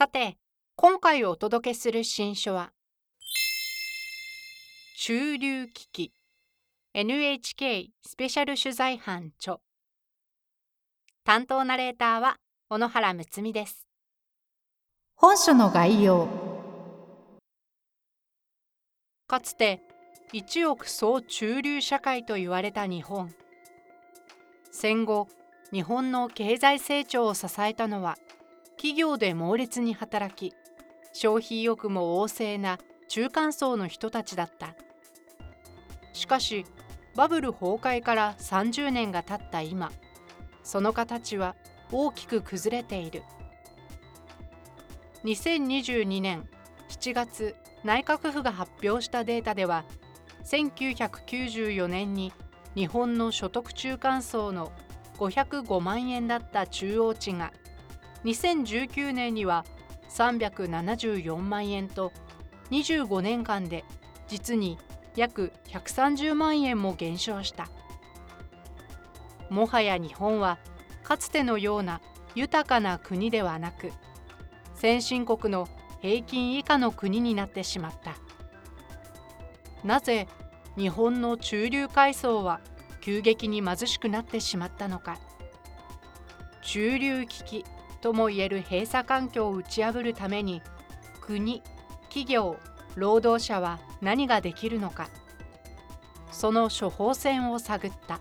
さて今回お届けする新書は中流危機。NHK スペシャル取材班著。担当ナレーターは小野原睦美です。本書の概要。かつて一億総中流社会と言われた日本。戦後日本の経済成長を支えたのは企業で猛烈に働き消費意欲も旺盛な中間層の人たちだった。しかしバブル崩壊から30年が経った今その形は大きく崩れている。2022年7月内閣府が発表したデータでは1994年に日本の所得中間層の505万円だった中央値が2019年には374万円と25年間で実に約130万円も減少した。もはや日本はかつてのような豊かな国ではなく先進国の平均以下の国になってしまった。なぜ日本の中流階層は急激に貧しくなってしまったのか。中流危機ともいえる閉鎖環境を打ち破るために国企業労働者は何ができるのか。その処方箋を探った。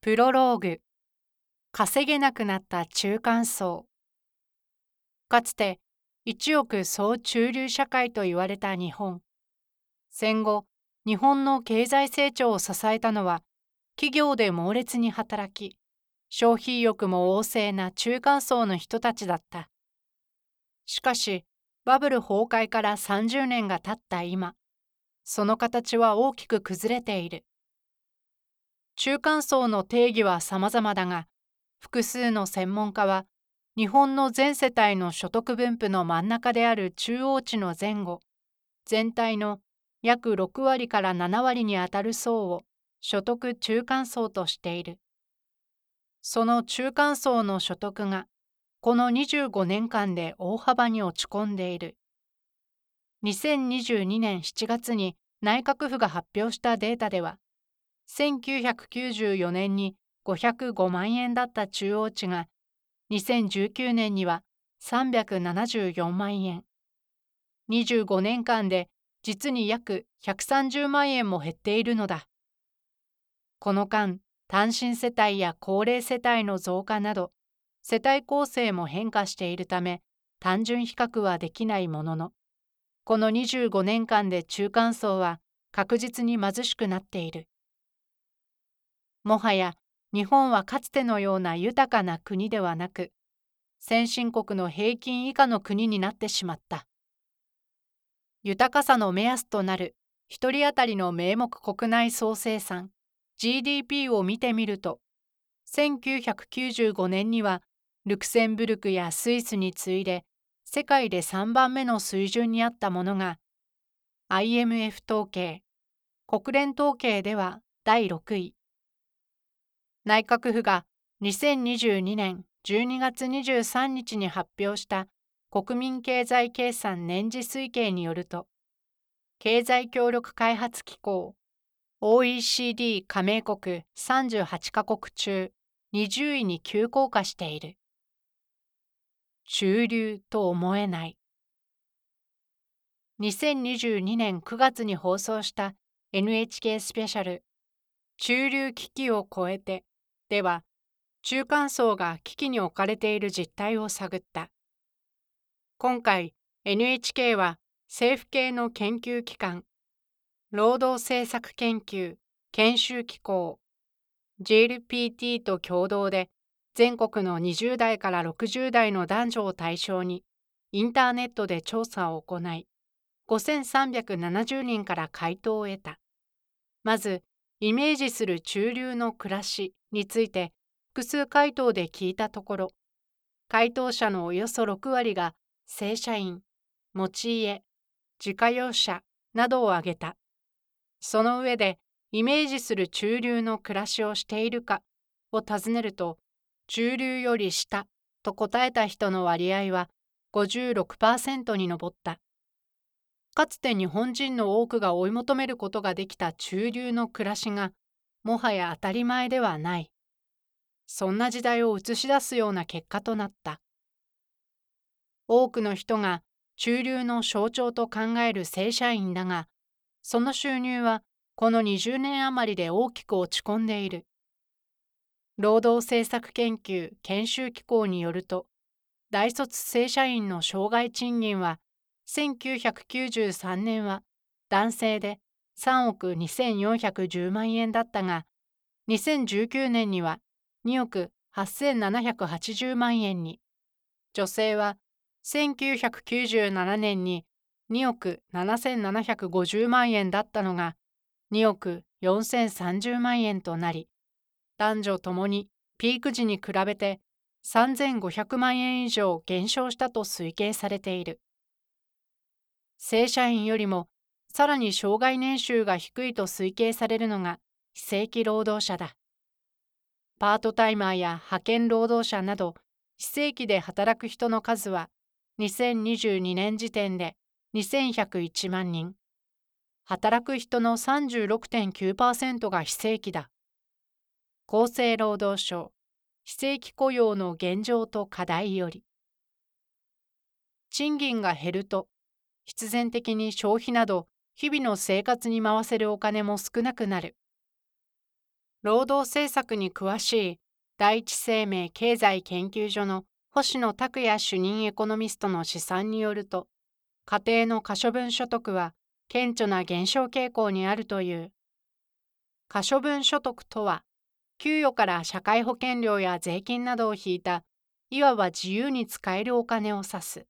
プロローグ。稼げなくなった中間層。かつて一億総中流社会と言われた日本。戦後日本の経済成長を支えたのは企業で猛烈に働き消費意欲も旺盛な中間層の人たちだった。しかしバブル崩壊から30年が経った今その形は大きく崩れている。中間層の定義は様々だが複数の専門家は日本の全世帯の所得分布の真ん中である中央値の前後全体の約6割から7割にあたる層を所得中間層としている。その中間層の所得がこの25年間で大幅に落ち込んでいる。2022年7月に内閣府が発表したデータでは1994年に505万円だった中央値が2019年には374万円。25年間で実に約130万円も減っているのだ。この間単身世帯や高齢世帯の増加など世帯構成も変化しているため単純比較はできないもののこの25年間で中間層は確実に貧しくなっている。もはや日本はかつてのような豊かな国ではなく先進国の平均以下の国になってしまった。豊かさの目安となる1人当たりの名目国内総生産 GDP を見てみると1995年にはルクセンブルクやスイスに次いで世界で3番目の水準にあったものが IMF 統計国連統計では第6位。内閣府が2022年12月23日に発表した国民経済計算年次推計によると経済協力開発機構 OECD 加盟国38カ国中20位に急降下している。中流と思えない。2022年9月に放送した NHK スペシャル中流危機を超えてでは中間層が危機に置かれている実態を探った今回 NHK は政府系の研究機関労働政策研究研修機構 JLPT と共同で全国の20代から60代の男女を対象にインターネットで調査を行い5370人から回答を得た。まず、イメージする中流の暮らしについて複数回答で聞いたところ、回答者のおよそ6割が正社員、持ち家、自家用車などを挙げた。その上で、イメージする中流の暮らしをしているかを尋ねると、中流より下と答えた人の割合は56%に上った。かつて日本人の多くが追い求めることができた中流の暮らしが、もはや当たり前ではない。そんな時代を映し出すような結果となった。多くの人が中流の象徴と考える正社員だが、その収入はこの20年余りで大きく落ち込んでいる。労働政策研究研修機構によると、大卒正社員の生涯賃金は、1993年は男性で3億2410万円だったが、2019年には2億8780万円に、女性は1997年に2億7750万円だったのが2億4030万円となり、男女ともにピーク時に比べて3500万円以上減少したと推計されている。正社員よりもさらに障害年収が低いと推計されるのが非正規労働者だ。パートタイマーや派遣労働者など非正規で働く人の数は2022年時点で2101万人。働く人の36.9%が非正規だ。厚生労働省非正規雇用の現状と課題より。賃金が減ると、必然的に消費など日々の生活に回せるお金も少なくなる。労働政策に詳しい第一生命経済研究所の星野拓也主任エコノミストの試算によると、家庭の可処分所得は顕著な減少傾向にあるという。可処分所得とは、給与から社会保険料や税金などを引いた、いわば自由に使えるお金を指す。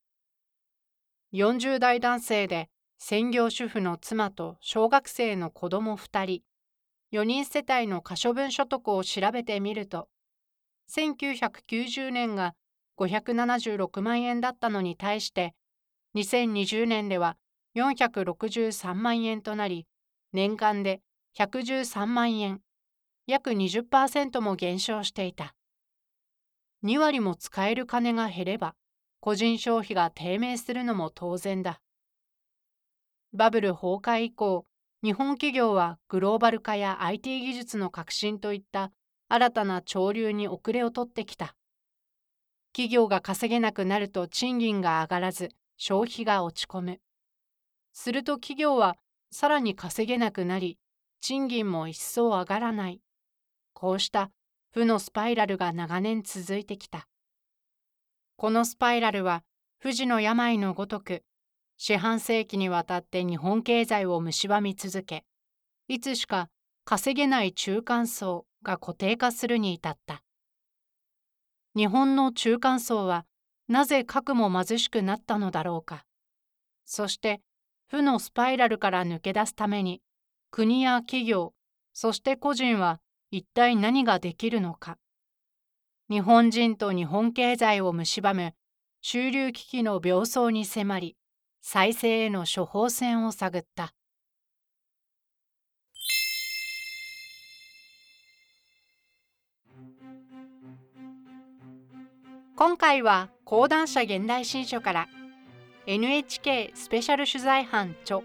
40代男性で専業主婦の妻と小学生の子供2人、4人世帯の可処分所得を調べてみると、1990年が576万円だったのに対して、2020年では463万円となり、年間で113万円、約20%も減少していた。2割も使える金が減れば、個人消費が低迷するのも当然だ。バブル崩壊以降、日本企業はグローバル化や IT 技術の革新といった新たな潮流に遅れをとってきた。企業が稼げなくなると賃金が上がらず消費が落ち込む。すると企業はさらに稼げなくなり賃金も一層上がらない。こうした負のスパイラルが長年続いてきた。このスパイラルは不治の病のごとく四半世紀にわたって日本経済を蝕み続け、いつしか稼げない中間層が固定化するに至った。日本の中間層はなぜ核も貧しくなったのだろうか。そして負のスパイラルから抜け出すために国や企業、そして個人は一体何ができるのか。日本人と日本経済を蝕む中流危機の病巣に迫り、再生への処方箋を探った。今回は講談社現代新書から NHK スペシャル取材班著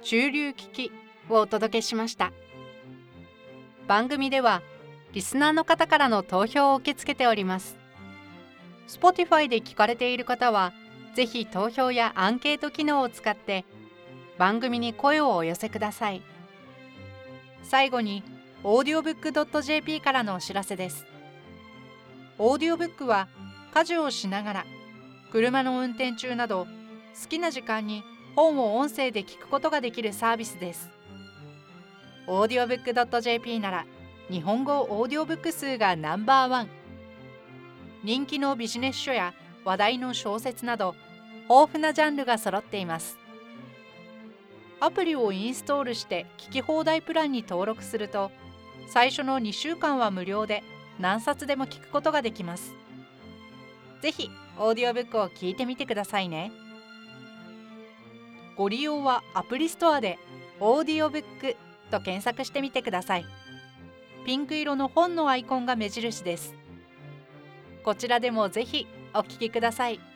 中流危機をお届けしました。番組ではリスナーの方からの投票を受け付けております。Spotify で聞かれている方はぜひ投票やアンケート機能を使って番組に声をお寄せください。最後に audiobook.jp からのお知らせです。オーディオブックは家事をしながら車の運転中など好きな時間に本を音声で聞くことができるサービスです。audiobook.jp なら日本語オーディオブック数がナンバーワン。人気のビジネス書や話題の小説など豊富なジャンルが揃っています。アプリをインストールして聞き放題プランに登録すると最初の2週間は無料で何冊でも聞くことができます。ぜひオーディオブックを聞いてみてくださいね。ご利用はアプリストアでオーディオブックと検索してみてください。ピンク色の本のアイコンが目印ですこちらでもぜひお聞きください。